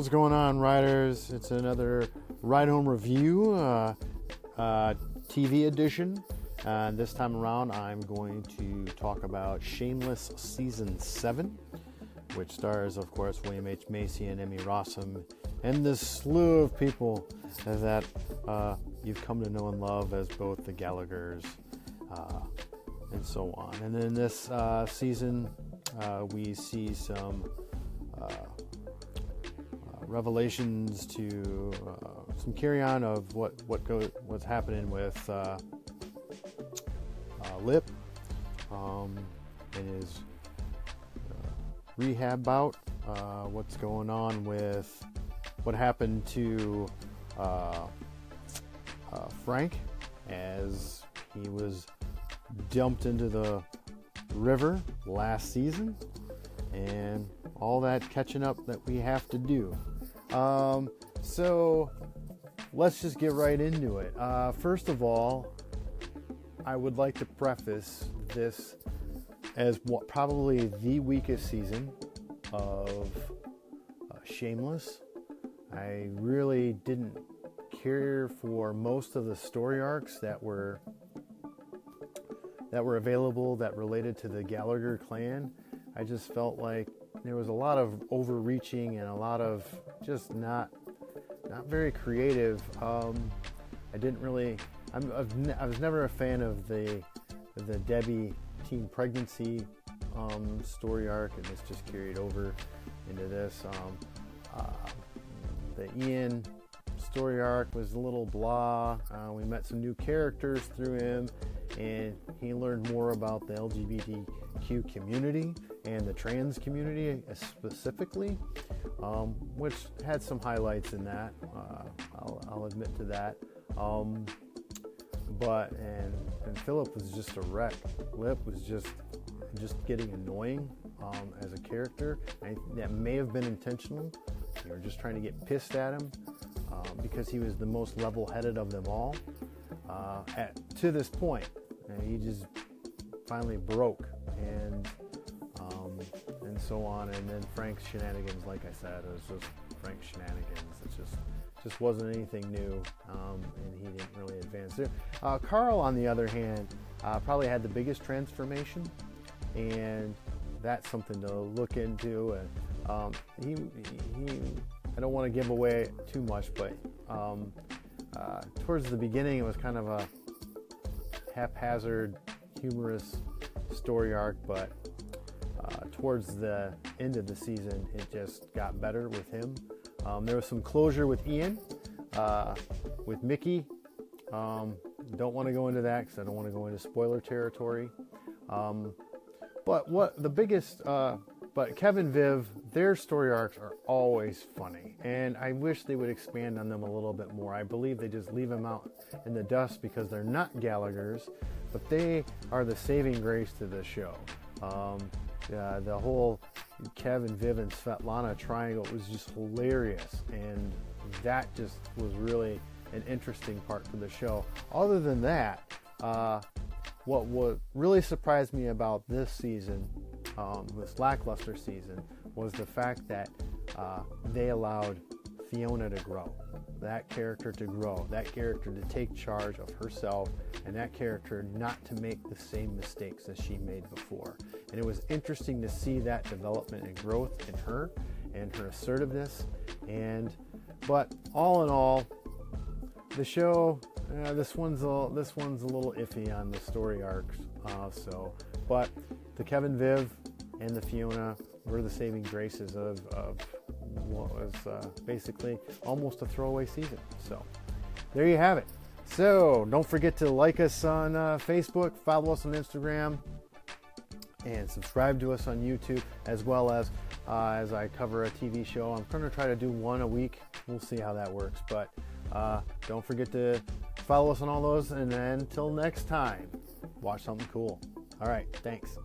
What's going on, riders? It's another Ride Home Review, uh, uh, TV edition. Uh, this time around, I'm going to talk about Shameless Season 7, which stars, of course, William H. Macy and Emmy Rossum, and this slew of people that uh, you've come to know and love as both the Gallaghers uh, and so on. And then this uh, season, we see some revelations to uh, some carry on of what what go, what's happening with uh, uh, Lip um, in his rehab bout. What's going on with what happened to Frank as he was dumped into the river last season and all that catching up that we have to do. Um, so let's just get right into it. Uh, first of all, I would like to preface this as what probably the weakest season of uh, Shameless. I really didn't care for most of the story arcs that were that were available that related to the Gallagher clan. I just felt like there was a lot of overreaching and a lot of just not not very creative. Um, I didn't really. I'm, ne- i was never a fan of the the Debbie teen pregnancy um, story arc, and this just carried over into this. Um, uh, the Ian story arc was a little blah. Uh, we met some new characters through him, and he learned more about the LGBTQ community and the trans community specifically, um, which had some highlights in that. Uh, I'll, I'll, admit to that. Um, but and and Philip was just a wreck. Lip was just just getting annoying um, as a character. That may have been intentional. You were just trying to get pissed at him um, because he was the most level-headed of them all. Uh, at, to this point, and he just finally broke and and so on. And then Frank's shenanigans, like I said, it was just Frank's shenanigans. It just just wasn't anything new, um, and he didn't really advance there. Uh, Carl, on the other hand, uh, probably had the biggest transformation, and that's something to look into. And um, he, he, I don't want to give away too much, but um, uh, towards the beginning, it was kind of a haphazard, humorous story arc, but uh, towards the end of the season, it just got better with him. Um, there was some closure with Ian, uh, with Mickey. Um, don't want to go into that because I don't want to go into spoiler territory. Um, but what the biggest, uh, but Kevin Viv, their story arcs are always funny, and I wish they would expand on them a little bit more. I believe they just leave them out in the dust because they're not Gallagher's, but they are the saving grace to the show. Um, the whole Kevin, Viv, and Svetlana triangle was just hilarious, and that just was really an interesting part for the show. Other than that, uh, what what really surprised me about this season, um, this lackluster season, was the fact that uh, they allowed Fiona to grow, that character to grow, that character to take charge of herself, and that character not to make the same mistakes as she made before. And it was interesting to see that development and growth in her and her assertiveness. And but all in all, the show uh, this one's a this one's a little iffy on the story arcs. Uh, so, but the Kevin Viv and the Fiona were the saving graces of, of what was uh, basically almost a throwaway season. So there you have it. So don't forget to like us on uh, Facebook, follow us on Instagram, and subscribe to us on YouTube, as well as uh, as I cover a TV show. I'm going to try to do one a week. We'll see how that works. But uh, don't forget to follow us on all those. And until next time, watch something cool. All right, thanks.